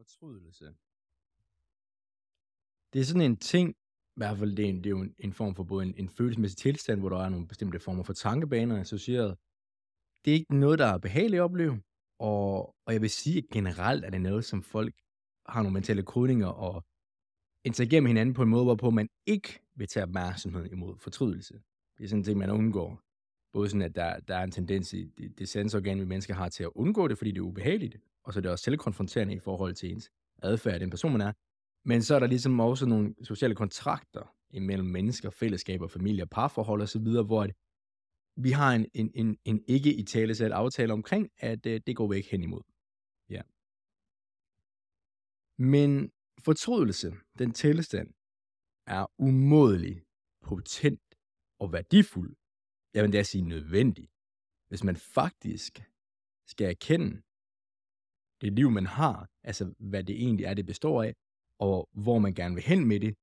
Fortrydelse. Det er sådan en ting, i hvert fald det er, en, det er jo en, en form for både en, en følelsesmæssig tilstand, hvor der er nogle bestemte former for tankebaner associeret. Det er ikke noget, der er behageligt at opleve, og, og jeg vil sige, at generelt er det noget, som folk har nogle mentale kodninger og interagerer med hinanden på en måde, hvorpå man ikke vil tage opmærksomhed imod fortrydelse. Det er sådan en ting, man undgår. Både sådan, at der, der er en tendens i det, det sensorgan, vi mennesker har til at undgå det, fordi det er ubehageligt, og så er det også selvkonfronterende i forhold til ens adfærd, den person man er. Men så er der ligesom også nogle sociale kontrakter imellem mennesker, fællesskaber, familier, parforhold osv., hvor at vi har en, en, en, en ikke i tale sat aftale omkring, at uh, det går vi ikke hen imod. Ja. Men fortrydelse, den tilstand, er umådelig potent og værdifuld. Jeg vil da sige nødvendig. Hvis man faktisk skal erkende det liv, man har, altså hvad det egentlig er, det består af, og hvor man gerne vil hen med det,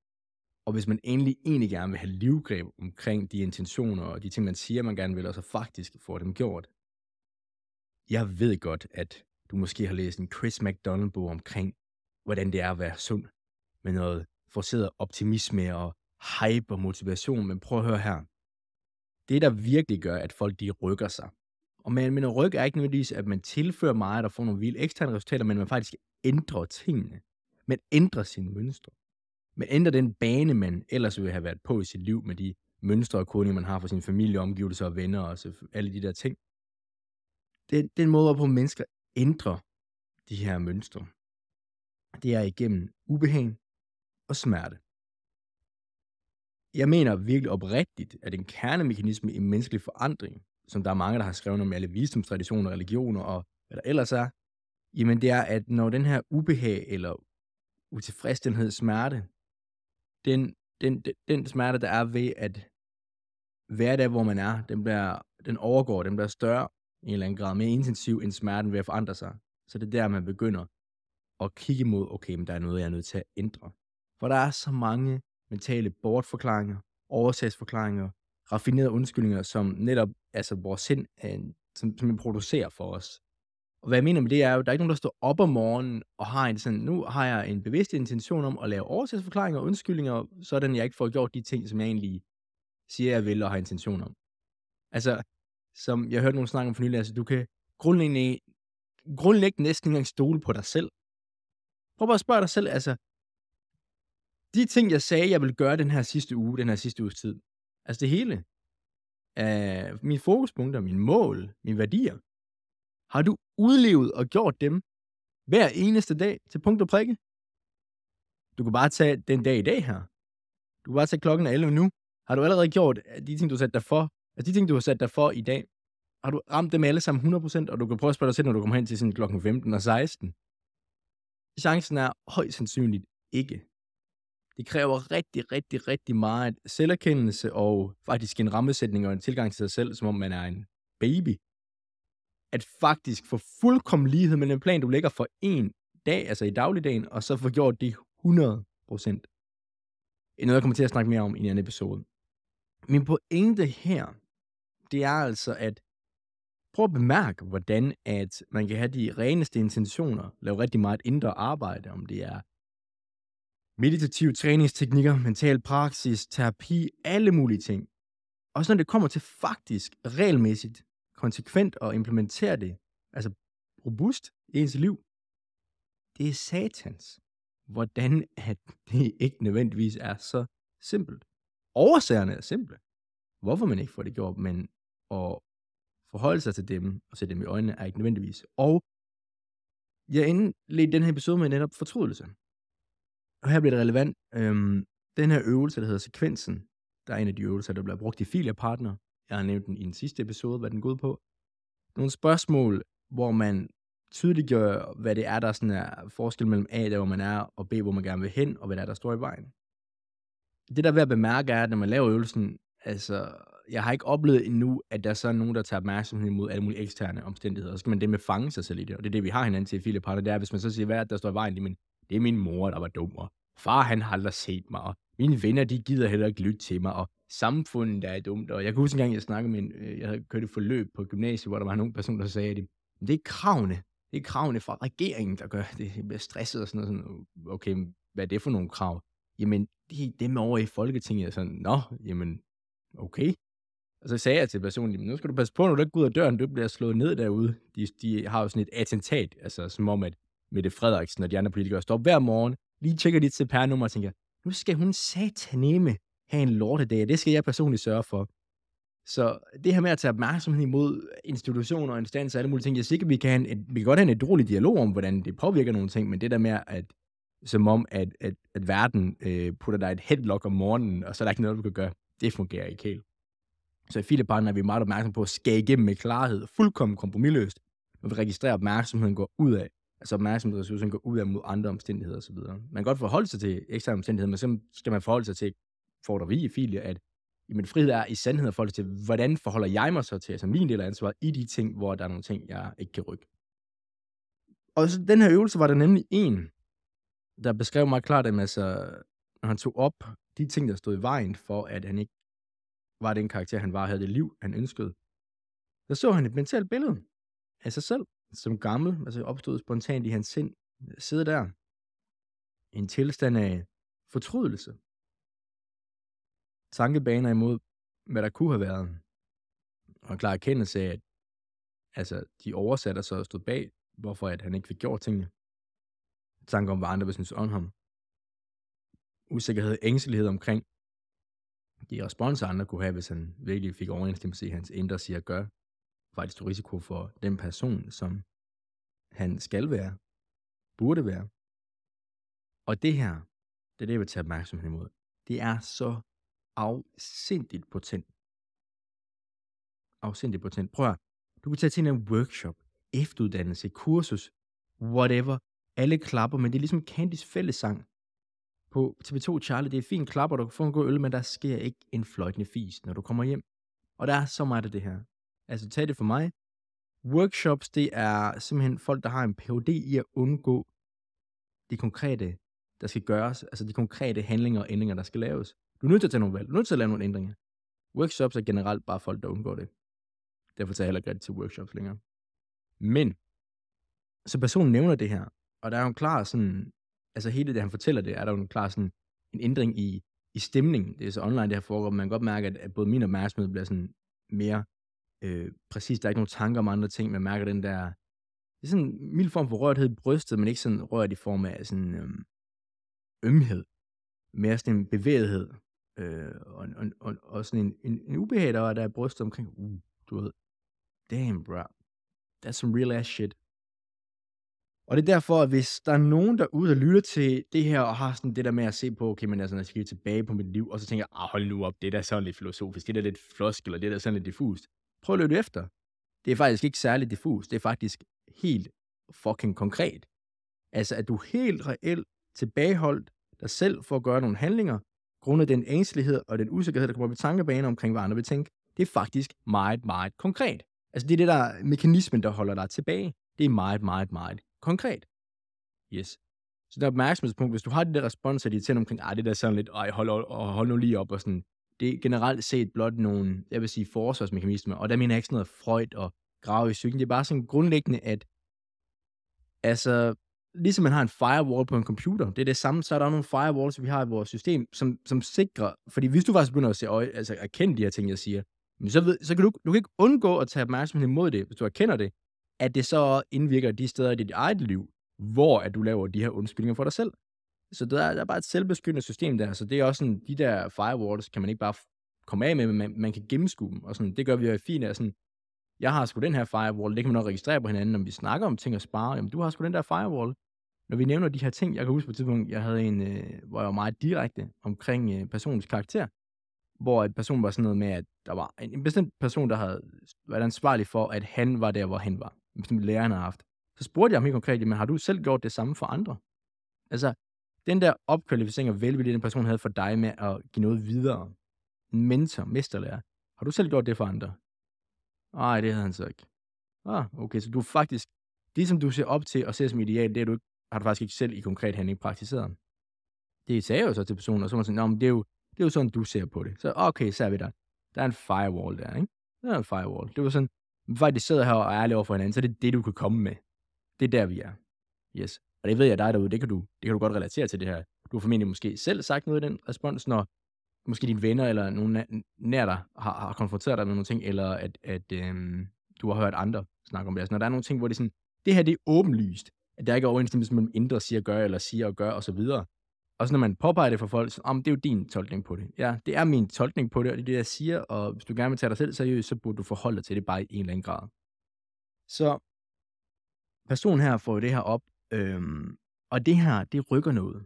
og hvis man endelig egentlig gerne vil have livgreb omkring de intentioner og de ting, man siger, man gerne vil, og så faktisk få dem gjort. Jeg ved godt, at du måske har læst en Chris McDonald-bog omkring, hvordan det er at være sund, med noget forceret optimisme og hype og motivation, men prøv at høre her. Det, der virkelig gør, at folk de rykker sig, og men, men ryg er ikke nødvendigvis, at man tilfører meget og får nogle vilde eksterne resultater, men man faktisk ændrer tingene. Man ændrer sine mønstre. Man ændrer den bane, man ellers ville have været på i sit liv med de mønstre og kodninger, man har for sin familie, omgivelser og venner og så alle de der ting. Den, den måde, hvorpå mennesker ændrer de her mønstre. Det er igennem ubehag og smerte. Jeg mener virkelig oprigtigt, at en kernemekanisme i menneskelig forandring, som der er mange, der har skrevet om alle visdomstraditioner, religioner og hvad der ellers er, jamen det er, at når den her ubehag eller utilfredsstillhed, smerte, den, den, den, den smerte, der er ved at være der, hvor man er, den, bliver, den overgår, den bliver større i en eller anden grad, mere intensiv end smerten ved at forandre sig. Så det er der, man begynder at kigge mod, okay, men der er noget, jeg er nødt til at ændre. For der er så mange mentale bortforklaringer, oversagsforklaringer, raffinerede undskyldninger, som netop altså vores sind, er, som, som producerer for os. Og hvad jeg mener med det er jo, der er ikke nogen, der står op om morgenen og har en sådan, nu har jeg en bevidst intention om at lave årsagsforklaringer og undskyldninger, sådan jeg ikke får gjort de ting, som jeg egentlig siger, jeg vil og har intention om. Altså, som jeg hørte nogen snakke om for nylig, altså du kan grundlæggende, grundlæggende næsten ikke engang stole på dig selv. Prøv bare at spørge dig selv, altså, de ting, jeg sagde, jeg vil gøre den her sidste uge, den her sidste uges tid, altså det hele, Øh, af mine fokuspunkter, mine mål, mine værdier, har du udlevet og gjort dem hver eneste dag til punkt og prikke? Du kan bare tage den dag i dag her. Du kan bare tage klokken 11 nu. Har du allerede gjort øh, de ting, du har sat dig for, altså de ting, du har sat dig for i dag, har du ramt dem alle sammen 100%, og du kan prøve at spørge dig selv, når du kommer hen til sådan klokken 15 og 16. Chancen er højst sandsynligt ikke. Det kræver rigtig, rigtig, rigtig meget selverkendelse og faktisk en rammesætning og en tilgang til sig selv, som om man er en baby at faktisk få fuldkommen lighed med den plan, du lægger for en dag, altså i dagligdagen, og så få gjort det 100 procent. Noget, jeg kommer til at snakke mere om i en anden episode. Min pointe her, det er altså at prøv at bemærke, hvordan at man kan have de reneste intentioner, lave rigtig meget indre arbejde, om det er meditative træningsteknikker, mental praksis, terapi, alle mulige ting. Også når det kommer til faktisk regelmæssigt konsekvent at implementere det, altså robust i ens liv, det er satans. Hvordan at det ikke nødvendigvis er så simpelt. Årsagerne er simple. Hvorfor man ikke får det gjort, men at forholde sig til dem og se dem i øjnene, er ikke nødvendigvis. Og jeg indledte den her episode med netop fortrydelse. Og her bliver det relevant. Øhm, den her øvelse, der hedder sekvensen, der er en af de øvelser, der bliver brugt i Filia Partner, jeg har nævnt den i den sidste episode, hvad den går ud på. Nogle spørgsmål, hvor man tydeliggør, hvad det er, der sådan er forskel mellem A, der hvor man er, og B, hvor man gerne vil hen, og hvad der er, der står i vejen. Det, der er ved at bemærke, er, at når man laver øvelsen, altså, jeg har ikke oplevet endnu, at der er så nogen, der tager opmærksomhed imod alle mulige eksterne omstændigheder. Så skal man det med fange sig selv i det, og det er det, vi har hinanden til i filepartner, det er, hvis man så siger, hvad er der står i vejen, men det er min mor, der var dum, og far, han har aldrig set mig, og mine venner, de gider heller ikke lytte til mig, og samfundet der er dumt. Og jeg kan huske en gang, jeg snakkede med en, øh, jeg havde kørt et forløb på gymnasiet, hvor der var nogle personer, der sagde, at det er kravene. Det er kravene fra regeringen, der gør det. Jeg bliver stresset og sådan noget. Sådan, øh, okay, hvad er det for nogle krav? Jamen, det er dem over i Folketinget. Sådan, nå, jamen, okay. Og så sagde jeg til personen, nu skal du passe på, når du ikke går ud af døren, du bliver slået ned derude. De, de har jo sådan et attentat, altså som om, at Mette Frederiksen og de andre politikere står hver morgen, lige tjekker dit CPR-nummer og tænker, nu skal hun sataneme have en lortedag, det skal jeg personligt sørge for. Så det her med at tage opmærksomhed imod institutioner og instanser og alle mulige ting, jeg er sikker, vi kan, have en, vi kan godt have en dårlig dialog om, hvordan det påvirker nogle ting, men det der med, at som om, at, at, at verden øh, putter dig et headlock om morgenen, og så er der ikke noget, du kan gøre, det fungerer ikke helt. Så i Fileparten er vi meget opmærksom på at skære igennem med klarhed, fuldkommen kompromilløst, og vi registrerer, opmærksomheden går ud af, altså opmærksomhedsressourcen går ud af mod andre omstændigheder osv. Man kan godt forholde sig til eksterne omstændigheder, men så skal man forholde sig til, fordrer vi i filie, at jamen, frihed er i sandhed at forholde sig til, hvordan forholder jeg mig så til, altså min del af ansvaret, i de ting, hvor der er nogle ting, jeg ikke kan rykke. Og så den her øvelse var der nemlig en, der beskrev meget klart, at altså, når han tog op de ting, der stod i vejen for, at han ikke var den karakter, han var, havde det liv, han ønskede, så så han et mentalt billede af sig selv, som gammel, altså opstod spontant i hans sind, sidde der, i en tilstand af fortrydelse, tankebaner imod, hvad der kunne have været, og en klar erkendelse af, at altså, de oversatte så stod bag, hvorfor at han ikke fik gjort tingene. Tanker om, hvad andre vil synes om ham. Usikkerhed, ængstelighed omkring de responser, andre kunne have, hvis han virkelig fik overensstemmelse i hans indre siger gør, faktisk risiko for den person, som han skal være, burde være. Og det her, det er det, jeg vil tage opmærksomhed imod. Det er så afsindigt potent. Afsindigt potent. Prøv at, du kan tage til en workshop, efteruddannelse, kursus, whatever. Alle klapper, men det er ligesom Candys fællessang på TV2 Charlie. Det er fint klapper, du kan få en god øl, men der sker ikke en fløjtende fis, når du kommer hjem. Og der er så meget af det her. Altså tag det for mig. Workshops, det er simpelthen folk, der har en PhD i at undgå de konkrete, der skal gøres, altså de konkrete handlinger og ændringer, der skal laves. Du er nødt til at tage nogle valg. Du er nødt til at lave nogle ændringer. Workshops er generelt bare folk, der undgår det. Derfor tager jeg heller ikke til workshops længere. Men, så personen nævner det her, og der er jo en klar sådan, altså hele det, han fortæller det, er der jo en klar sådan, en ændring i, i stemningen. Det er så online, det her foregår, man kan godt mærke, at, at både min opmærksomhed bliver sådan mere øh, præcis. Der er ikke nogen tanker om andre ting. Man mærker den der, det er sådan en mild form for rørthed i brystet, men ikke sådan rørt i form af sådan øhm, ømhed. Mere sådan en bevægelighed. øh, og, og, og, og sådan en, en, en ubehag, der er der brystet omkring, uh, du ved, damn bro, that's some real ass shit. Og det er derfor, at hvis der er nogen derude, der lytter til det her, og har sådan det der med at se på, okay, men altså, når jeg skal tilbage på mit liv, og så tænker jeg, ah, hold nu op, det der er sådan lidt filosofisk, det der er lidt floskel, eller det der er sådan lidt diffust. Prøv at lytte efter. Det er faktisk ikke særligt diffus. det er faktisk helt fucking konkret. Altså, at du helt reelt tilbageholdt dig selv for at gøre nogle handlinger, grundet den ængstelighed og den usikkerhed, der kommer op i tankebaner omkring, hvad andre vil tænke, det er faktisk meget, meget konkret. Altså det er det der mekanismen, der holder dig tilbage. Det er meget, meget, meget konkret. Yes. Så der er opmærksomhedspunkt, hvis du har det der respons, at de tænder omkring, ah, det der sådan lidt, ej, hold, hold, hold nu lige op, og sådan, det er generelt set blot nogle, jeg vil sige, forsvarsmekanismer, og der mener jeg ikke sådan noget Freud og grave i psyken, det er bare sådan grundlæggende, at altså, ligesom man har en firewall på en computer, det er det samme, så er der nogle firewalls, vi har i vores system, som, som sikrer, fordi hvis du faktisk begynder at se øje, altså erkende de her ting, jeg siger, men så, ved, så kan du, du kan ikke undgå at tage opmærksomhed imod det, hvis du erkender det, at det så indvirker de steder i dit eget liv, hvor at du laver de her undskyldninger for dig selv. Så der er, der er bare et selvbeskyttende system der, så det er også sådan, de der firewalls kan man ikke bare komme af med, men man, man kan gennemskue dem, og sådan, det gør vi jo i fint, sådan, jeg har sgu den her firewall, det kan man nok registrere på hinanden, når vi snakker om ting at spare, jamen du har sgu den der firewall, når vi nævner de her ting, jeg kan huske på et tidspunkt, jeg havde en, øh, hvor jeg var meget direkte omkring øh, personens karakter, hvor en person var sådan noget med, at der var en, en bestemt person, der havde været ansvarlig for, at han var der, hvor han var. En bestemt lærer, han havde haft. Så spurgte jeg ham helt konkret, men har du selv gjort det samme for andre? Altså, den der opkvalificering og velvilje, den person havde for dig med at give noget videre. En mentor, mesterlærer. Har du selv gjort det for andre? Nej, det havde han så ikke. Ah, okay, så du faktisk, det som du ser op til og ser som ideal, det er du ikke har du faktisk ikke selv i konkret handling praktiseret. Det sagde jeg jo så til personen, og så var man sådan, men det er, jo, det er jo sådan, du ser på det. Så okay, så er vi der. Der er en firewall der, ikke? Der er en firewall. Det var sådan, faktisk sidder her og er ærlige over for hinanden, så det er det det, du kan komme med. Det er der, vi er. Yes. Og det ved jeg dig derude, det kan, du, det kan du godt relatere til det her. Du har formentlig måske selv sagt noget i den respons, når måske dine venner eller nogen nær dig har, har konfronteret dig med nogle ting, eller at, at øhm, du har hørt andre snakke om det. Altså, når der er nogle ting, hvor det er sådan, det her det er åbenlyst, at der ikke er overensstemmelse mellem indre siger gør, eller siger og gør, og så videre. Og så når man påpeger det for folk, så om det er jo din tolkning på det. Ja, det er min tolkning på det, og det er det, jeg siger, og hvis du gerne vil tage dig selv seriøst, så burde du forholde dig til det bare i en eller anden grad. Så personen her får det her op, øhm, og det her, det rykker noget.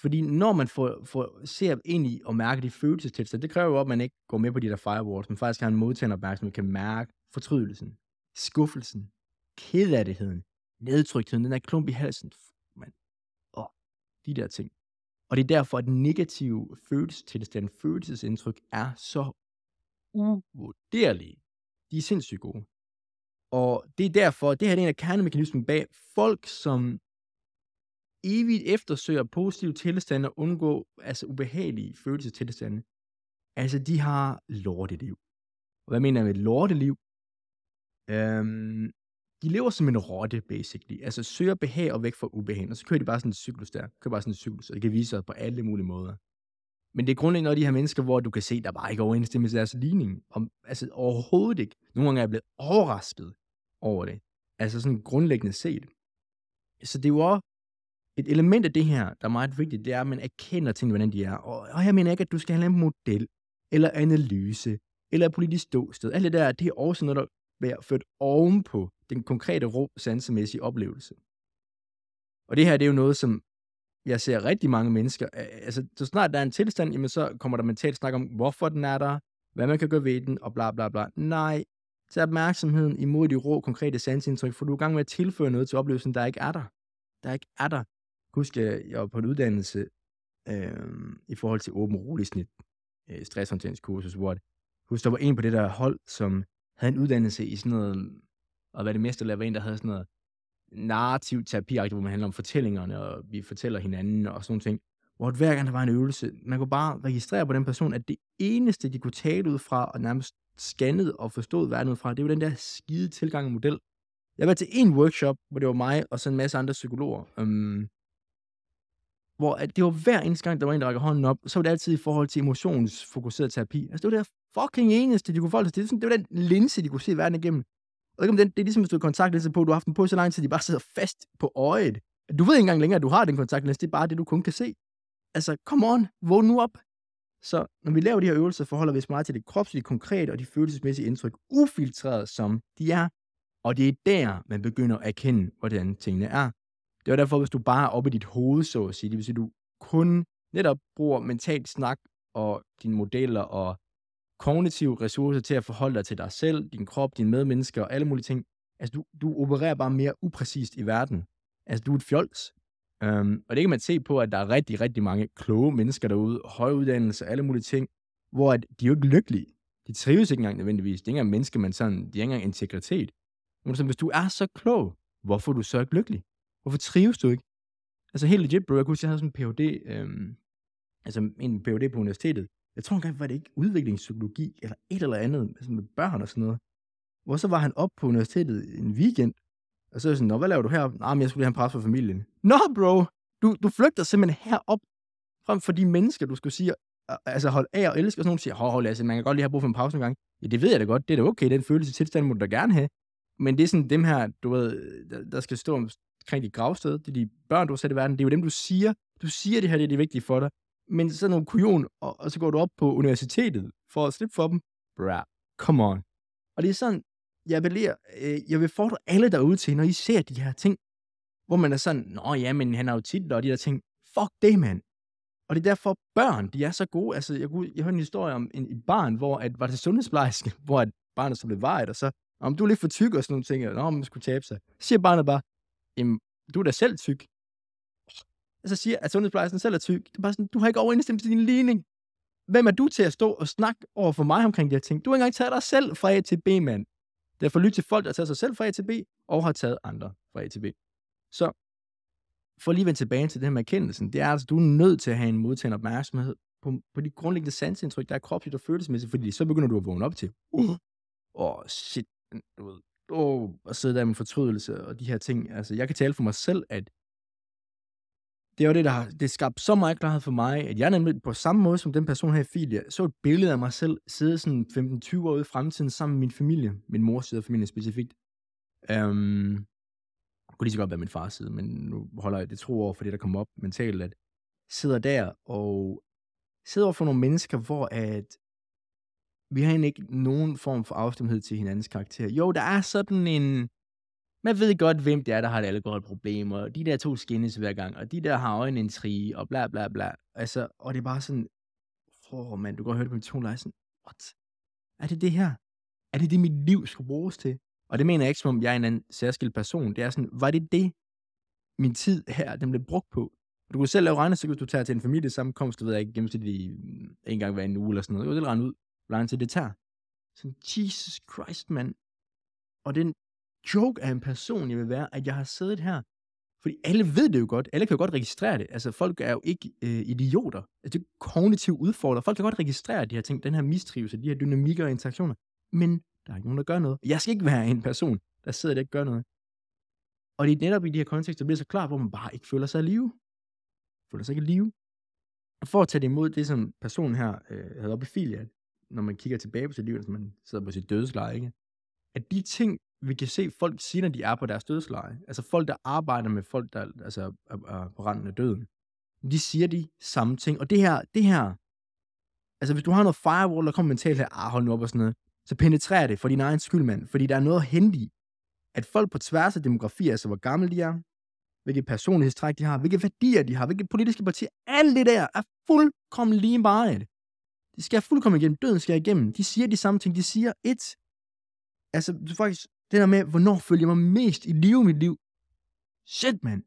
Fordi når man får, får, ser ind i og mærker de følelsestilstande, det kræver jo, at man ikke går med på de der firewalls, men faktisk har en modtager opmærksomhed, kan mærke fortrydelsen, skuffelsen, kedattigheden, nedtryktheden, den der klump i halsen, man, og de der ting. Og det er derfor, at negative følelsestilstand, følelsesindtryk er så uvurderlige. De er sindssygt gode. Og det er derfor, det her er en af kernemekanismen bag folk, som evigt eftersøger positive tilstande og undgå altså ubehagelige følelsestilstande. Altså, de har lorteliv. Og hvad mener jeg med lorteliv? Øhm, de lever som en rotte, basically. Altså søger behag og væk fra ubehag. Og så kører de bare sådan en cyklus der. Kører bare sådan en cyklus, og det kan vise sig på alle mulige måder. Men det er grundlæggende af de her mennesker, hvor du kan se, der bare ikke er overensstemmelse i deres ligning. Om, altså overhovedet ikke. Nogle gange er jeg blevet overrasket over det. Altså sådan grundlæggende set. Så det er jo også et element af det her, der er meget vigtigt, det er, at man erkender ting, hvordan de er. Og, og jeg mener ikke, at du skal have en model, eller analyse, eller politisk ståsted. Alt det der, det er også noget, der bliver ført ovenpå den konkrete rå sansemæssige oplevelse. Og det her, det er jo noget, som jeg ser rigtig mange mennesker, altså så snart der er en tilstand, jamen så kommer der mentalt snak om, hvorfor den er der, hvad man kan gøre ved den, og bla bla bla. Nej, tag opmærksomheden imod de rå, konkrete sansindtryk, for du er i gang med at tilføre noget til oplevelsen, der ikke er der. Der ikke er der. Husk, øh, jeg var på en uddannelse øh, i forhold til åben rolig snit, øh, stresshåndteringskursus, hvor det, husk, der var en på det der hold, som havde en uddannelse i sådan noget, og hvad det meste var en, der havde sådan noget narrativ terapi hvor man handler om fortællingerne, og vi fortæller hinanden og sådan ting. Hvor hver gang der var en øvelse, man kunne bare registrere på den person, at det eneste, de kunne tale ud fra, og nærmest scannet og forstod verden ud fra, det var den der skide tilgang og model. Jeg var til en workshop, hvor det var mig og så en masse andre psykologer, øhm, hvor at det var hver eneste gang, der var en, der rækker hånden op, så var det altid i forhold til emotionsfokuseret terapi. Altså, det var det fucking eneste, de kunne forholde sig til. Det, sådan, det var den linse, de kunne se verden igennem. Og ikke om den, det er ligesom, hvis du har kontaktlinse på, du har haft den på så lang tid, de bare sidder fast på øjet. Du ved ikke engang længere, at du har den kontaktlinse, det er bare det, du kun kan se. Altså, come on, vågn nu op. Så når vi laver de her øvelser, forholder vi os meget til det kropslige, konkrete og de følelsesmæssige indtryk, ufiltreret som de er. Og det er der, man begynder at erkende, hvordan tingene er. Det er derfor, hvis du bare er oppe i dit hoved, så at sige, det vil sige, du kun netop bruger mental snak og dine modeller og kognitive ressourcer til at forholde dig til dig selv, din krop, dine medmennesker og alle mulige ting. Altså, du, du opererer bare mere upræcist i verden. Altså, du er et fjols. Um, og det kan man se på, at der er rigtig, rigtig mange kloge mennesker derude, høj uddannelse, alle mulige ting, hvor at de er jo ikke lykkelige. De trives ikke engang nødvendigvis. Det er ikke engang mennesker, man sådan, de har ikke engang integritet. Men så, hvis du er så klog, hvorfor er du så ikke lykkelig? Hvorfor trives du ikke? Altså helt legit, bro. Jeg kunne huske, jeg havde sådan en Ph.D., øhm, altså en Ph.D. på universitetet. Jeg tror engang, var det ikke udviklingspsykologi, eller et eller andet, altså med børn og sådan noget. Hvor så var han op på universitetet en weekend, og så er jeg sådan, Nå, hvad laver du her? Nej, men jeg skulle lige have en pres for familien. Nå, bro! Du, du flygter simpelthen herop, frem for de mennesker, du skulle sige, ah, altså hold af og elske, og sådan nogen siger, hold, hold, altså, man kan godt lige have brug for en pause en gang. Ja, det ved jeg da godt, det er da okay, den følelse tilstand må du da gerne have. Men det er sådan dem her, du ved, der, der skal stå omkring dit gravsted, det er de børn, du har sat i verden, det er jo dem, du siger, du siger, det her det er det vigtige for dig, men så nogle kujon, og, og så går du op på universitetet for at slippe for dem. Bra, come on. Og det er sådan, jeg vil, øh, jeg vil fordre alle derude til, når I ser de her ting, hvor man er sådan, nå ja, men han har jo titler og de der ting. Fuck det, mand. Og det er derfor, børn, de er så gode. Altså, jeg, kunne, jeg hørte en historie om en, et barn, hvor at, var det sundhedsplejerske, hvor at barnet så blev vejet, og så, om du er lidt for tyk og sådan nogle ting, og man skulle tabe sig. Så siger barnet bare, jamen, du er da selv tyk. Og så siger, at sundhedsplejersken selv er tyk. Det er bare sådan, du har ikke overensstemmelse til din ligning. Hvem er du til at stå og snakke over for mig omkring de her ting? Du har ikke engang taget dig selv fra A til B, mand. Derfor lyt til folk, der har taget sig selv fra A til B, og har taget andre fra A til B. Så for lige at vende tilbage til det her med erkendelsen, det er altså, du er nødt til at have en modtagende opmærksomhed på, på de grundlæggende sansindtryk, der er kropsligt og følelsesmæssigt, fordi så begynder du at vågne op til, uh, åh, oh, shit, du ved, åh, og sidde der med fortrydelse og de her ting. Altså, jeg kan tale for mig selv, at det var det, der har det skabte så meget klarhed for mig, at jeg nemlig på samme måde som den person her i Filia, så et billede af mig selv sidde sådan 15-20 år ude i fremtiden sammen med min familie. Min mors side af familien specifikt. Um, det kunne lige så godt være min fars side, men nu holder jeg det tro over for det, der kommer op mentalt, at sidder der og sidder over for nogle mennesker, hvor at vi har egentlig ikke nogen form for afstemhed til hinandens karakter. Jo, der er sådan en... Man ved godt, hvem det er, der har et alkoholproblem, og de der to skinnes hver gang, og de der har øjne en intrige, og bla bla bla. Altså, og det er bare sådan... Åh, oh, mand, du kan godt høre det på min tone, sådan... What? Er det det her? Er det det, mit liv skal bruges til? Og det mener jeg ikke, som om jeg er en anden særskilt person. Det er sådan, var det det, min tid her, den blev brugt på? Du kan selv lave så hvis du tager til en familiesammenkomst, du ved jeg ikke, gennemsnitligt øh, en gang hver en uge eller sådan noget. Det selv regne ud, hvor lang tid det tager. Sådan, Jesus Christ, mand. Og den joke af en person, jeg vil være, at jeg har siddet her. Fordi alle ved det jo godt. Alle kan jo godt registrere det. Altså, folk er jo ikke øh, idioter. Altså, det er kognitivt udfordret. Folk kan godt registrere de her ting, den her mistrivelse, de her dynamikker og interaktioner. Men der er ikke nogen, der gør noget. Jeg skal ikke være en person, der sidder der og ikke gør noget. Og det er netop i de her kontekster, der bliver så klart, hvor man bare ikke føler sig i live. Føler sig ikke i live. Og for at tage det imod det, som personen her øh, havde op i filia, når man kigger tilbage på sit liv, når man sidder på sit dødsleje, ikke? at de ting, vi kan se folk sige, når de er på deres dødsleje, altså folk, der arbejder med folk, der altså, er, er på randen af døden, de siger de samme ting. Og det her, det her, altså hvis du har noget firewall, der kommer mentalt her, ah, hold nu op og sådan noget, så penetrerer det for din egen skyld, mand. Fordi der er noget at hente i, at folk på tværs af demografi, altså hvor gamle de er, hvilke personlighedstræk de har, hvilke værdier de har, hvilke politiske partier, alt det der er fuldkommen lige meget. De skal fuldkommen igennem. Døden skal igennem. De siger de samme ting. De siger et. Altså, du faktisk, det der med, hvornår følger jeg mig mest i live mit liv. Shit, mand.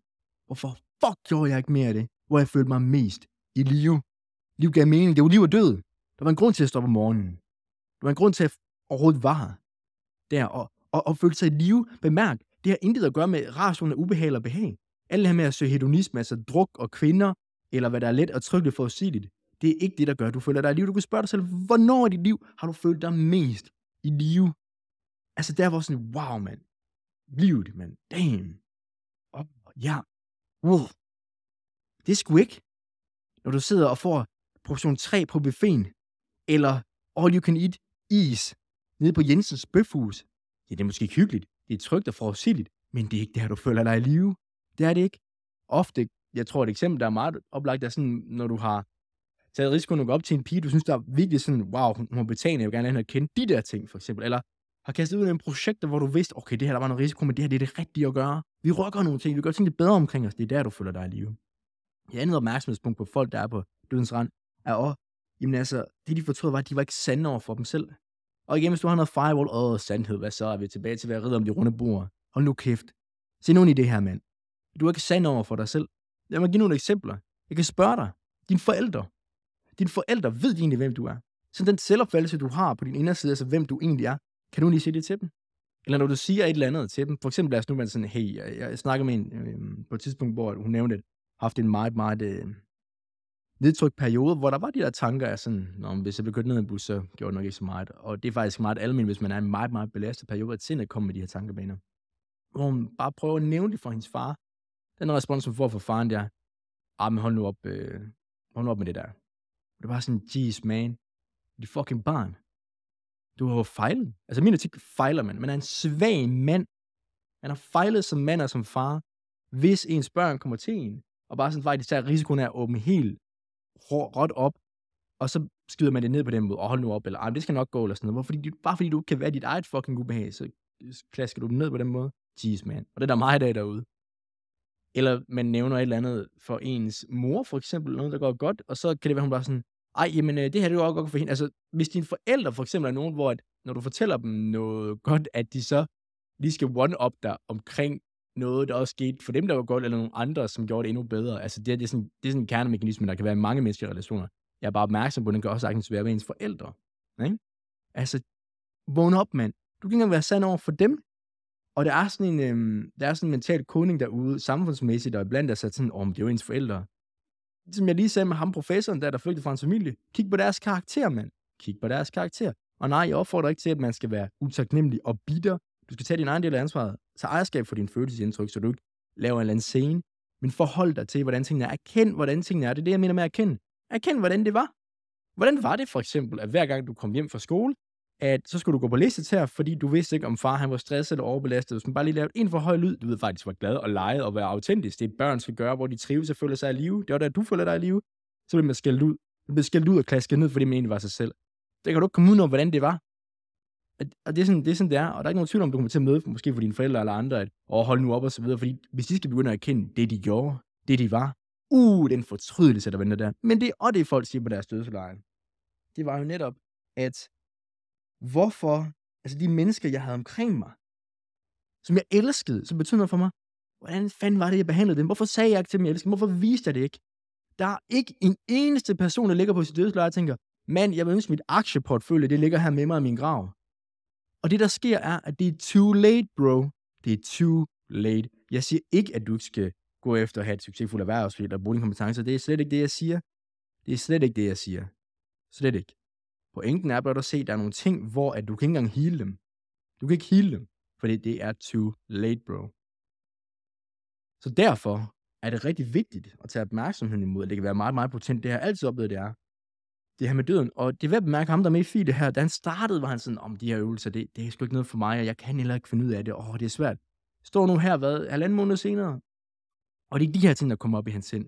Hvorfor fuck gjorde jeg ikke mere af det? Hvor jeg følte mig mest i live. Liv gav mening. Det var liv og død. Der var en grund til at stoppe om morgenen. Der var en grund til at overhovedet var der. Og, og, og følte sig i live. Bemærk, det har intet at gøre med rationen af ubehag eller behag. Alt det her med at søge hedonisme, altså druk og kvinder, eller hvad der er let og trygtigt forudsigeligt, det er ikke det, der gør, at du føler dig i live. Du kan spørge dig selv, hvornår i dit liv har du følt dig mest i live? Altså der var sådan, wow, mand. Livet, mand. Damn. Oh, ja. Wow. Det er sgu ikke. Når du sidder og får portion 3 på buffeten, eller all you can eat is nede på Jensens bøfhus. Ja, det er måske ikke hyggeligt. Det er trygt og forudsigeligt, men det er ikke det du føler dig i live. Det er det ikke. Ofte, jeg tror et eksempel, der er meget oplagt, er sådan, når du har taget risikoen at gå op til en pige, du synes, der er virkelig sådan, wow, hun må betale, jeg vil gerne have hende at kende de der ting, for eksempel. Eller har kastet ud i en projekt, hvor du vidste, okay, det her der var noget risiko, men det her det er det rigtige at gøre. Vi rykker nogle ting, vi gør tingene bedre omkring os. Det er der, du føler dig i live. Et andet opmærksomhedspunkt på folk, der er på dødens rand, er også, jamen altså, det de fortrød var, at de var ikke sande over for dem selv. Og igen, hvis du har noget firewall, åh, sandhed, hvad så? Er vi tilbage til at være om de runde bord? Hold nu kæft. Se nogen i det her, mand. Du er ikke sand over for dig selv. Lad mig give nogle eksempler. Jeg kan spørge dig. Dine forældre. Dine forældre ved egentlig, hvem du er. Så den selvopfattelse, du har på din inderside, altså hvem du egentlig er, kan du lige sige det til dem? Eller når du siger et eller andet til dem, for eksempel lad os nu være sådan, hey, jeg, jeg snakker med en øh, på et tidspunkt, hvor hun nævnte, at haft en meget, meget øh, nedtrykt periode, hvor der var de der tanker af sådan, Nå, hvis jeg blev kørt ned i en bus, så gjorde det nok ikke så meget. Og det er faktisk meget almindeligt, hvis man er i en meget, meget belastet periode, at sindet kommer med de her tankebaner. Hvor hun bare prøver at nævne det for hendes far. Den respons, hun får fra faren, der, ah, men hold nu op, øh, hold nu op med det der. Og det var sådan, jeez, man, de fucking barn. Du har jo fejlet. Altså min artikel fejler man. Man er en svag mand. Man har fejlet som mand og som far, hvis ens børn kommer til en, og bare sådan faktisk tager risikoen af at åbne helt råt op, og så skyder man det ned på den måde, og hold nu op, eller det skal nok gå, eller sådan noget. Hvorfor? Fordi, bare fordi du kan være dit eget fucking ubehag, så klasker du dem ned på den måde. Jeez, man. Og det er der meget af derude. Eller man nævner et eller andet for ens mor, for eksempel, noget, der går godt, og så kan det være, hun bare sådan, ej, jamen, øh, det her det er jo også godt for hende. Altså, hvis dine forældre for eksempel er nogen, hvor at, når du fortæller dem noget godt, at de så lige skal one-up dig omkring noget, der også skete for dem, der var godt, eller nogle andre, som gjorde det endnu bedre. Altså, det, det, er, sådan, det er sådan en kernemekanisme, der kan være i mange menneskelige relationer. Jeg er bare opmærksom på, at den kan også sagtens være med ens forældre. Ikke? Altså, vågn op, mand. Du kan ikke engang være sand over for dem. Og der er sådan en, øhm, der er sådan en mental kodning derude, samfundsmæssigt, og iblandt er sat sådan, om oh, det er jo ens forældre. Som jeg lige sagde med ham, professoren der, der flygtede fra hans familie. Kig på deres karakter, mand. Kig på deres karakter. Og nej, jeg opfordrer ikke til, at man skal være utaknemmelig og bitter, Du skal tage din egen del af ansvaret. Tag ejerskab for din følelsesindtryk, så du ikke laver en eller anden scene. Men forhold dig til, hvordan tingene er. Erkend, hvordan tingene er. Det er det, jeg mener med at erkende. Erkend, hvordan det var. Hvordan var det for eksempel, at hver gang du kom hjem fra skole, at så skulle du gå på her, fordi du vidste ikke, om far han var stresset eller overbelastet. Hvis man bare lige lavede en for høj lyd, du ved faktisk, var glad og leget og være autentisk. Det er børn skal gøre, hvor de trives og føler sig i live. Det var der, du føler dig i live. Så bliver man skældt ud. Man bliver skældt ud og klasket ned, fordi man egentlig var sig selv. Det kan du ikke komme ud om, hvordan det var. Og det er, sådan, det er sådan, det er. Og der er ikke nogen tvivl om, du kommer til at møde, måske for dine forældre eller andre, at oh, hold nu op og så videre. Fordi hvis de skal begynde at erkende det, de gjorde, det de var, uh, den fortrydelse, der venter der. Men det er det, folk siger på deres dødsleje. Det var jo netop, at hvorfor, altså de mennesker, jeg havde omkring mig, som jeg elskede, som betød noget for mig, hvordan fanden var det, jeg behandlede dem? Hvorfor sagde jeg ikke til dem, jeg elskede? Hvorfor viste jeg det ikke? Der er ikke en eneste person, der ligger på sit dødsleje og tænker, mand, jeg vil ønske mit aktieportfølje, det ligger her med mig i min grav. Og det, der sker, er, at det er too late, bro. Det er too late. Jeg siger ikke, at du ikke skal gå efter at have et succesfuldt erhvervsliv eller bruge dine kompetencer. Det er slet ikke det, jeg siger. Det er slet ikke det, jeg siger. Slet ikke. Pointen er blot at se, at der er nogle ting, hvor at du kan ikke engang heal dem. Du kan ikke hele dem, fordi det er too late, bro. Så derfor er det rigtig vigtigt at tage opmærksomheden imod, det kan være meget, meget potent. Det har jeg altid oplevet, det er. Det her med døden. Og det er ved at bemærke ham, der er med i det her. Da han startede, var han sådan, om de her øvelser, det, det er sgu ikke noget for mig, og jeg kan heller ikke finde ud af det. Åh, det er svært. Står nu her, hvad, halvanden måned senere. Og det er de her ting, der kommer op i hans sind.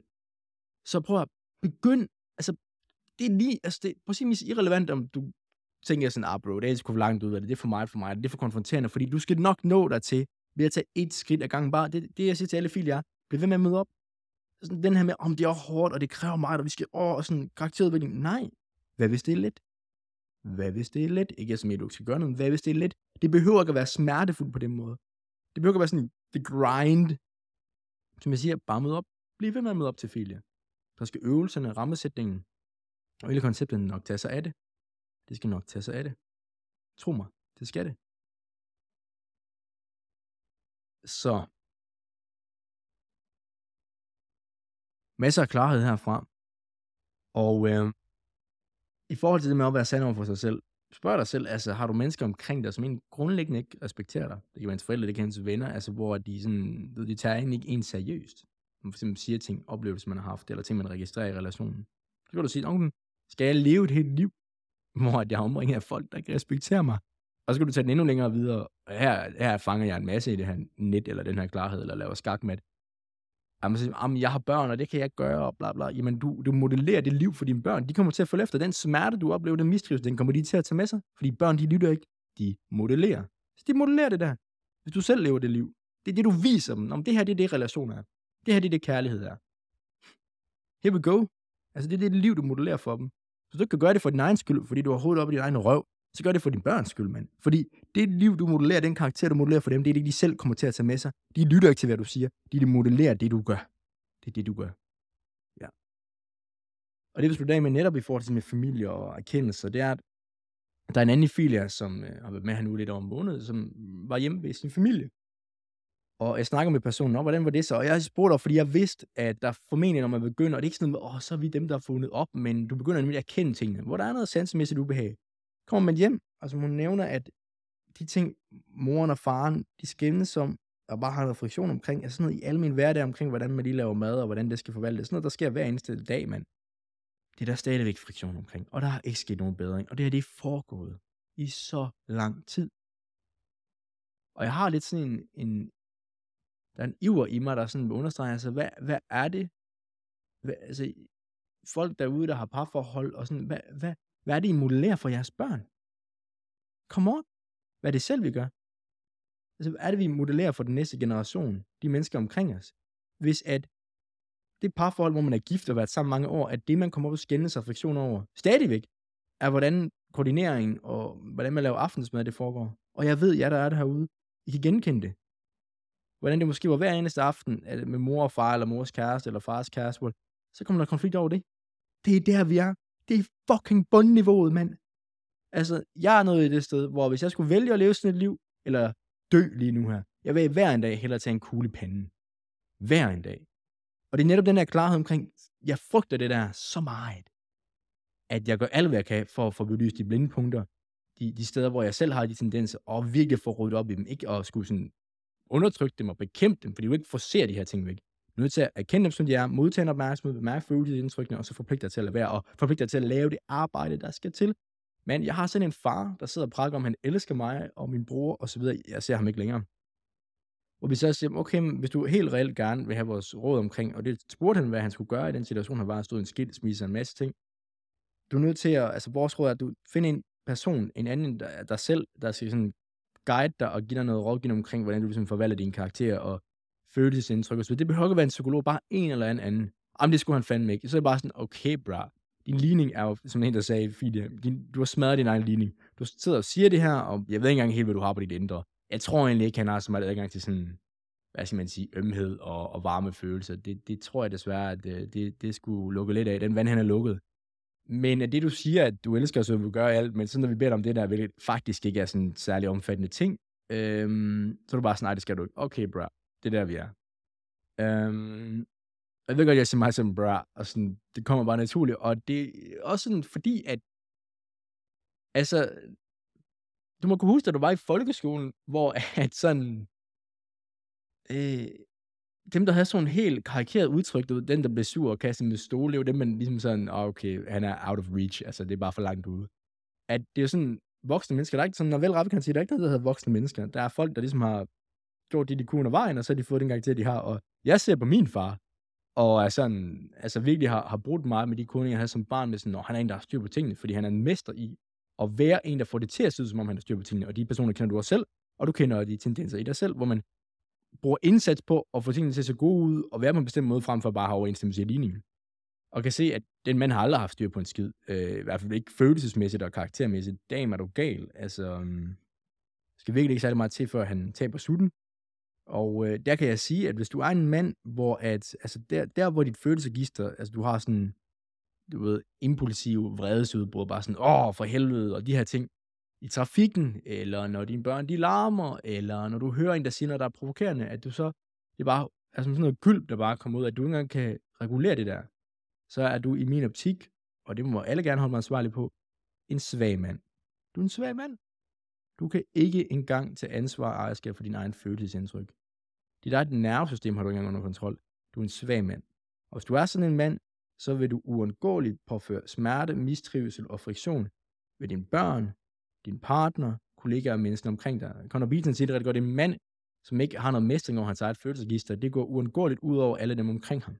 Så prøv at begynd, altså det er lige, altså det er på irrelevant, om du tænker sådan, ah bro, det er altså for langt ud af det, det er for meget for mig, det er for konfronterende, fordi du skal nok nå dig til, ved at tage et skridt ad gangen. Bare det, det jeg siger til alle filer er, bliv ved med at møde op. Sådan den her med, om det er hårdt, og det kræver meget, og vi skal, åh, og sådan karakterudvikling. Nej. Hvad hvis det er let? Hvad hvis det er let? Ikke som du skal gøre noget, hvad hvis det er let? Det behøver ikke at være smertefuldt på den måde. Det behøver ikke at være sådan, the grind. Som jeg siger, bare møde op. Bliv ved med at møde op til filie. Der skal øvelserne, rammesætningen, og hele konceptet nok tage sig af det. Det skal nok tage sig af det. Tro mig, det skal det. Så. Masser af klarhed herfra. Og øh, i forhold til det med at være sand over for sig selv, spørg dig selv, altså har du mennesker omkring dig, som egentlig grundlæggende ikke respekterer dig? Det kan være ens forældre, det kan ens venner, altså hvor de, sådan, de tager egentlig ikke en seriøst. Man for eksempel siger ting, oplevelser man har haft, eller ting man registrerer i relationen. Så kan du sige, okay, skal jeg leve et helt liv, hvor jeg omringer af folk, der ikke respekterer mig? Og så skal du tage den endnu længere videre. Her, her fanger jeg en masse i det her net, eller den her klarhed, eller laver skakmat. Jamen, så, jamen, jeg har børn, og det kan jeg ikke gøre, og bla bla. Jamen, du, du modellerer det liv for dine børn. De kommer til at følge efter den smerte, du oplever, den mistrives, den kommer de til at tage med sig. Fordi børn, de lytter ikke. De modellerer. Så de modellerer det der. Hvis du selv lever det liv. Det er det, du viser dem. Om det her, det er det, relationer er. Det her, det er det, kærlighed er. Here we go. Altså, det er det liv, du modellerer for dem. Så du ikke kan gøre det for din egen skyld, fordi du har hovedet op i din egen røv, så gør det for din børns skyld, mand. Fordi det liv, du modellerer, den karakter, du modellerer for dem, det er det, de selv kommer til at tage med sig. De lytter ikke til, hvad du siger. De, de modellerer det, du gør. Det er det, du gør. Ja. Og det vi slutter af med netop i forhold til med familie og erkendelse, det er, at der er en anden Filia, som øh, har været med her nu lidt over en måned, som var hjemme ved sin familie. Og jeg snakker med personen om, hvordan var det så? Og jeg spurgte fordi jeg vidste, at der formentlig, når man begynder, og det er ikke sådan noget med, åh, så er vi dem, der har fundet op, men du begynder nemlig at kende tingene, hvor der er noget sansemæssigt ubehag. Kommer man hjem, altså hun nævner, at de ting, moren og faren, de skændes om, og bare har noget friktion omkring, altså sådan noget i alle mine hverdag omkring, hvordan man lige laver mad, og hvordan det skal forvaltes. Sådan noget, der sker hver eneste dag, mand. Det er der stadigvæk friktion omkring, og der har ikke sket nogen bedring, og det her, det er foregået i så lang tid. Og jeg har lidt sådan en, en der er en iver i mig, der sådan understreger, understrege, altså, hvad, hvad er det? Hvad, altså, folk derude, der har parforhold, og sådan, hvad, hvad, hvad er det, I modellerer for jeres børn? Kom on. Hvad er det selv, vi gør? Altså, hvad er det, vi modellerer for den næste generation? De mennesker omkring os? Hvis at det parforhold, hvor man er gift og været sammen mange år, at det, man kommer op og skændes og friktion over, stadigvæk, er, hvordan koordineringen og hvordan man laver aftensmad, det foregår. Og jeg ved, jer der er der herude, I kan genkende det hvordan det måske var hver eneste aften med mor og far, eller mors kæreste, eller fars kæreste, så kommer der konflikt over det. Det er der, vi er. Det er fucking bundniveauet, mand. Altså, jeg er nået i det sted, hvor hvis jeg skulle vælge at leve sådan et liv, eller dø lige nu her, jeg vil hver en dag hellere tage en kugle i panden. Hver en dag. Og det er netop den der klarhed omkring, jeg frygter det der så meget, at jeg gør alt, hvad jeg kan for at få belyst de blinde punkter, de, de steder, hvor jeg selv har de tendenser, og virkelig få ryddet op i dem. Ikke at skulle sådan undertrykke dem og bekæmpe dem, fordi du ikke forser de her ting væk. Du er nødt til at erkende dem, som de er, modtage en opmærksomhed, bemærke følelsesindtrykkene, og så forpligte dig til at være, og forpligte dig til at lave det arbejde, der skal til. Men jeg har sådan en far, der sidder og prakker om, han elsker mig og min bror og så videre. Jeg ser ham ikke længere. Hvor vi så siger, okay, hvis du helt reelt gerne vil have vores råd omkring, og det spurgte han, hvad han skulle gøre i den situation, han var, stod i en skilsmisse og en masse ting. Du er nødt til at, altså vores råd er, at du finder en person, en anden der, der selv, der skal sådan guide dig og give dig noget rådgivning omkring, hvordan du ligesom forvalter dine karakterer og følelsesindtryk og så Det behøver ikke at være en psykolog, bare en eller anden anden. Jamen, det skulle han fandme ikke. Så er det bare sådan, okay, bra. Din ligning er jo, som en der sagde, Fide, din, du har smadret din egen ligning. Du sidder og siger det her, og jeg ved ikke engang helt, hvad du har på dit indre. Jeg tror egentlig ikke, han har så meget adgang til sådan, hvad skal man sige, ømhed og, og varme følelser. Det, det tror jeg desværre, at det, det, det skulle lukke lidt af. Den vand, han er lukket. Men det, du siger, at du elsker, så vil gøre alt, men sådan, når vi beder om det der, hvilket faktisk ikke er sådan en særlig omfattende ting, øhm, så er du bare sådan, nej, det skal du ikke. Okay, bra. det er der, vi er. Øhm, jeg ved godt, jeg siger mig som bra, og sådan, det kommer bare naturligt, og det er også sådan, fordi at, altså, du må kunne huske, at du var i folkeskolen, hvor at sådan, øh, dem, der havde sådan en helt karikeret udtryk, du den, der blev sur og kastet med stole, det var dem, man ligesom sådan, oh, okay, han er out of reach, altså det er bare for langt ude. At det er jo sådan, voksne mennesker, der er ikke sådan, når vel Rappe kan sige, der er ikke noget, der hedder voksne mennesker. Der er folk, der ligesom har gjort det, de kunne under vejen, og så har de fået den karakter, de har. Og jeg ser på min far, og er sådan, altså virkelig har, har brugt meget med de kunder, jeg havde som barn, med sådan, når han er en, der har styr på tingene, fordi han er en mester i at være en, der får det til at se ud, som om han har styr på tingene. Og de personer kender du også selv, og du kender de tendenser i dig selv, hvor man bruger indsats på at få tingene til at se gode ud, og være på en bestemt måde, frem for bare at have overensstemmelse i ligningen. Og kan se, at den mand har aldrig haft styr på en skid. Øh, I hvert fald ikke følelsesmæssigt og karaktermæssigt. Dam er du gal. Altså, um, skal virkelig ikke særlig meget til, før han taber sutten. Og øh, der kan jeg sige, at hvis du er en mand, hvor at, altså der, der hvor dit følelsegister, altså du har sådan, du ved, impulsiv vredesudbrud, bare sådan, åh, for helvede, og de her ting, i trafikken, eller når dine børn, de larmer, eller når du hører en, der siger noget, der er provokerende, at du så, det er bare, altså sådan noget gylp, der bare kommer ud, at du ikke engang kan regulere det der, så er du i min optik, og det må alle gerne holde mig ansvarlig på, en svag mand. Du er en svag mand. Du kan ikke engang tage ansvar og ejerskab for din egen følelsesindtryk. Dit eget nervesystem har du ikke engang under kontrol. Du er en svag mand. Og hvis du er sådan en mand, så vil du uundgåeligt påføre smerte, mistrivsel og friktion ved dine børn, din partner, kollegaer og mennesker omkring dig. Conor Beaton siger det ret godt, det er en mand, som ikke har noget mestring over hans eget følelsesregister, det går uundgåeligt ud over alle dem omkring ham.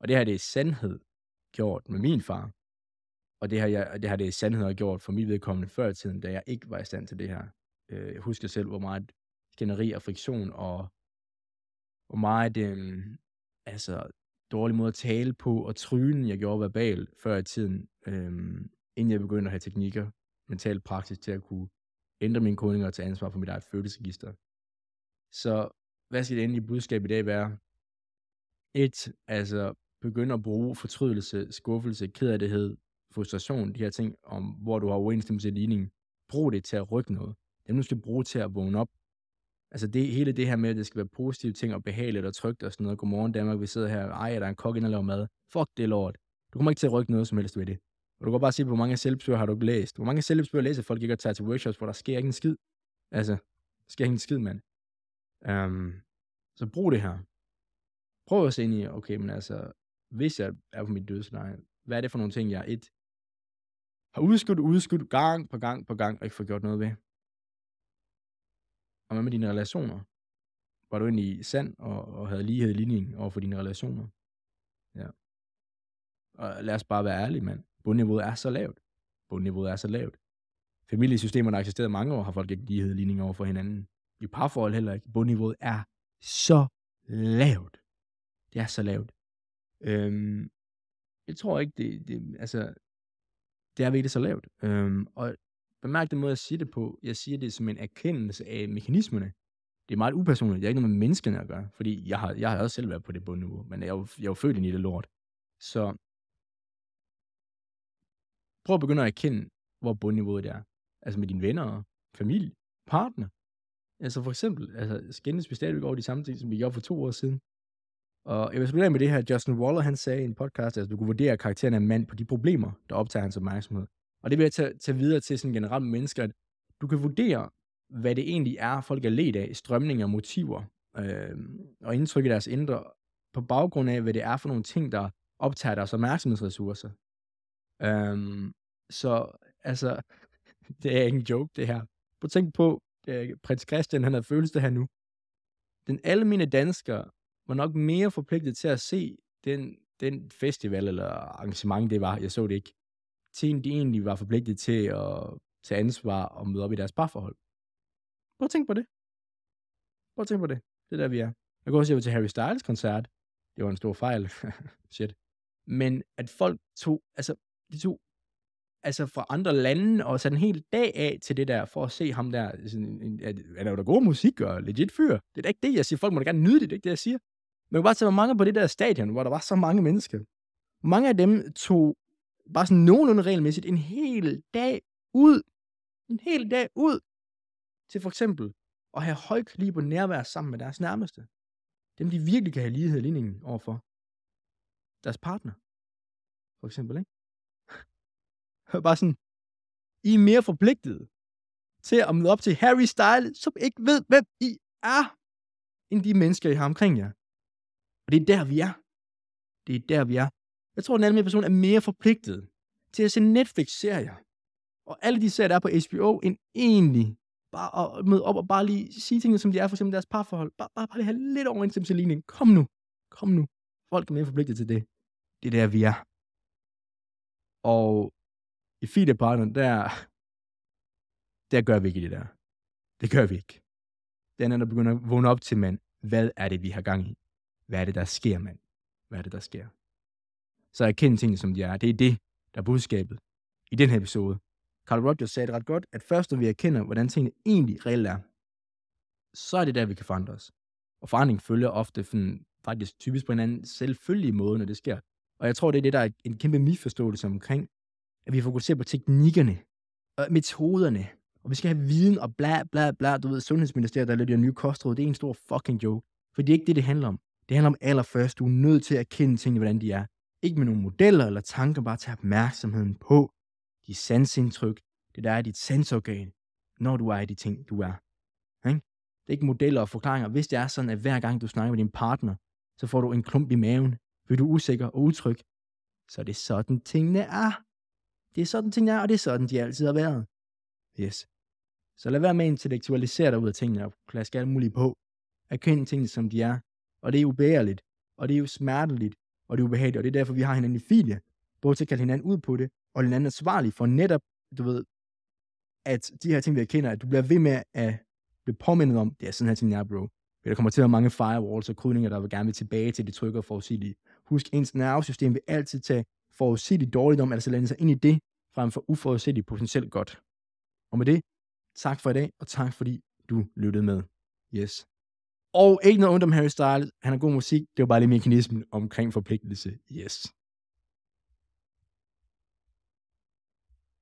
Og det her, det er sandhed gjort med min far. Og det her, jeg, det her det er sandhed gjort for mit vedkommende før i tiden, da jeg ikke var i stand til det her. Øh, jeg husker selv, hvor meget skænderi og friktion og hvor meget øh, altså, dårlig måde at tale på og tryne, jeg gjorde verbal før i tiden, øh, inden jeg begyndte at have teknikker, mental praksis til at kunne ændre mine kodninger og tage ansvar for mit eget følelsesregister. Så hvad skal det endelige budskab i dag være? Et, altså begynde at bruge fortrydelse, skuffelse, kederlighed, frustration, de her ting, om hvor du har uenstemmelse i ligningen. Brug det til at rykke noget. Dem du skal bruge til at vågne op Altså det, hele det her med, at det skal være positive ting og behageligt og trygt og sådan noget. Godmorgen Danmark, vi sidder her. Ej, der er en kok ind og laver mad. Fuck det lort. Du kommer ikke til at rykke noget som helst ved det. Og du kan bare se, hvor mange selvbøger har du ikke læst. Hvor mange selvbøger læser folk ikke at tage til workshops, hvor der sker ikke en skid. Altså, der sker ikke en skid, mand. Um, så brug det her. Prøv at se ind i, okay, men altså, hvis jeg er på mit dødsleje, hvad er det for nogle ting, jeg et har udskudt, udskudt gang på gang på gang, og ikke får gjort noget ved? Og hvad med dine relationer? Var du egentlig sand og, og havde lighed i linjen over for dine relationer? Ja. Og lad os bare være ærlige, mand. Bundniveauet er så lavt. Bundniveauet er så lavt. Familiesystemerne har eksisteret mange år, har folk ikke lighed ligning over for hinanden. I parforhold heller ikke. Bundniveauet er så lavt. Det er så lavt. Øhm, jeg tror ikke, det, det, altså, det er virkelig så lavt. Øhm, og Bemærk den måde, jeg siger det på. Jeg siger det som en erkendelse af mekanismerne. Det er meget upersonligt. Det er ikke noget med menneskene at gøre. Fordi jeg har, jeg har også selv været på det bundniveau. Men jeg er jo, jeg er jo født ind i det lort. Så prøv at begynde at erkende, hvor bundniveauet er. Altså med dine venner, familie, partner. Altså for eksempel, altså skændes vi stadigvæk over de samme ting, som vi gjorde for to år siden. Og jeg vil spille med det her, Justin Waller, han sagde i en podcast, at du kunne vurdere karakteren af en mand på de problemer, der optager hans opmærksomhed. Og det vil jeg tage, tage videre til sådan generelt mennesker, at du kan vurdere, hvad det egentlig er, folk er ledt af, strømninger, motiver øh, og indtryk i deres indre, på baggrund af, hvad det er for nogle ting, der optager deres opmærksomhedsressourcer. Øhm, så altså, det er ikke en joke, det her. Prøv at tænke på, øh, prins Christian, han havde følelse her nu. Den almindelige dansker var nok mere forpligtet til at se den, den festival eller arrangement, det var, jeg så det ikke, til de egentlig var forpligtet til at tage ansvar og møde op i deres parforhold. Prøv at tænke på det. Prøv at tænke på det. Det er der, vi er. Jeg går også til Harry Styles koncert. Det var en stor fejl. Shit. Men at folk tog, altså, de to altså fra andre lande, og sådan en hel dag af til det der, for at se ham der. Sådan, en, han er jo da god musik og legit fyr. Det er da ikke det, jeg siger. Folk må da gerne nyde det, det er ikke det, jeg siger. Men jeg kan bare tage, hvor mange på det der stadion, hvor der var så mange mennesker. Mange af dem tog bare sådan nogenlunde regelmæssigt en hel dag ud. En hel dag ud. Til for eksempel at have højt lige på nærvær sammen med deres nærmeste. Dem, de virkelig kan have lighed i ligningen overfor. Deres partner. For eksempel, ikke? Bare sådan, I er mere forpligtet til at møde op til Harry Styles, som ikke ved, hvem I er, end de mennesker, I har omkring jer. Og det er der, vi er. Det er der, vi er. Jeg tror, den anden person er mere forpligtet til at se Netflix-serier. Og alle de serier, der er på HBO, end egentlig bare at møde op og bare lige sige tingene, som de er, for eksempel deres parforhold. Bare, bare, bare lige have lidt overensstemmelse i ligningen. Kom nu. Kom nu. Folk er mere forpligtet til det. Det er der, vi er. Og i feederpartneren, der, der gør vi ikke det der. Det gør vi ikke. Den er, der begynder at vågne op til, mand, hvad er det, vi har gang i? Hvad er det, der sker, mand? Hvad er det, der sker? Så jeg kender tingene, som de er. Det er det, der er budskabet i den her episode. Carl Rogers sagde det ret godt, at først når vi erkender, hvordan tingene egentlig reelt er, så er det der, vi kan forandre os. Og forandring følger ofte sådan, faktisk typisk på en anden selvfølgelig måde, når det sker. Og jeg tror, det er det, der er en kæmpe misforståelse omkring, at vi fokuserer på teknikkerne og metoderne, og vi skal have viden og bla bla bla. Du ved, Sundhedsministeriet, der laver nye kostråd, det er en stor fucking joke. For det er ikke det, det handler om. Det handler om allerførst, du er nødt til at kende tingene, hvordan de er. Ikke med nogle modeller eller tanker, bare tage opmærksomheden på de sansindtryk, det der er dit sansorgan, når du er i de ting, du er. Ikke? Det er ikke modeller og forklaringer. Hvis det er sådan, at hver gang du snakker med din partner, så får du en klump i maven, fordi du usikker og utryg, så er det sådan, tingene er. Det er sådan, tingene er, og det er sådan, de altid har været. Yes. Så lad være med at intellektualisere dig ud af tingene og klaske alt muligt på. Erkend tingene, som de er. Og det er ubærligt, og det er jo smerteligt, og det er ubehageligt, og det er derfor, vi har hinanden i filie. Både til at kalde hinanden ud på det, og hinanden ansvarlig for netop, du ved, at de her ting, vi erkender, at du bliver ved med at blive påmindet om, det er sådan her ting, er, bro. Der kommer til at være mange firewalls og krydninger, der vil gerne vil tilbage til det trygge og forudsigelige. Husk, ens nervesystem vil altid tage forudsigelig dårligdom, altså lande sig ind i det, frem for uforudsigelig potentielt godt. Og med det, tak for i dag, og tak fordi du lyttede med. Yes. Og ikke noget ondt om Harry Styles, han har god musik, det var bare lige mekanismen omkring forpligtelse. Yes.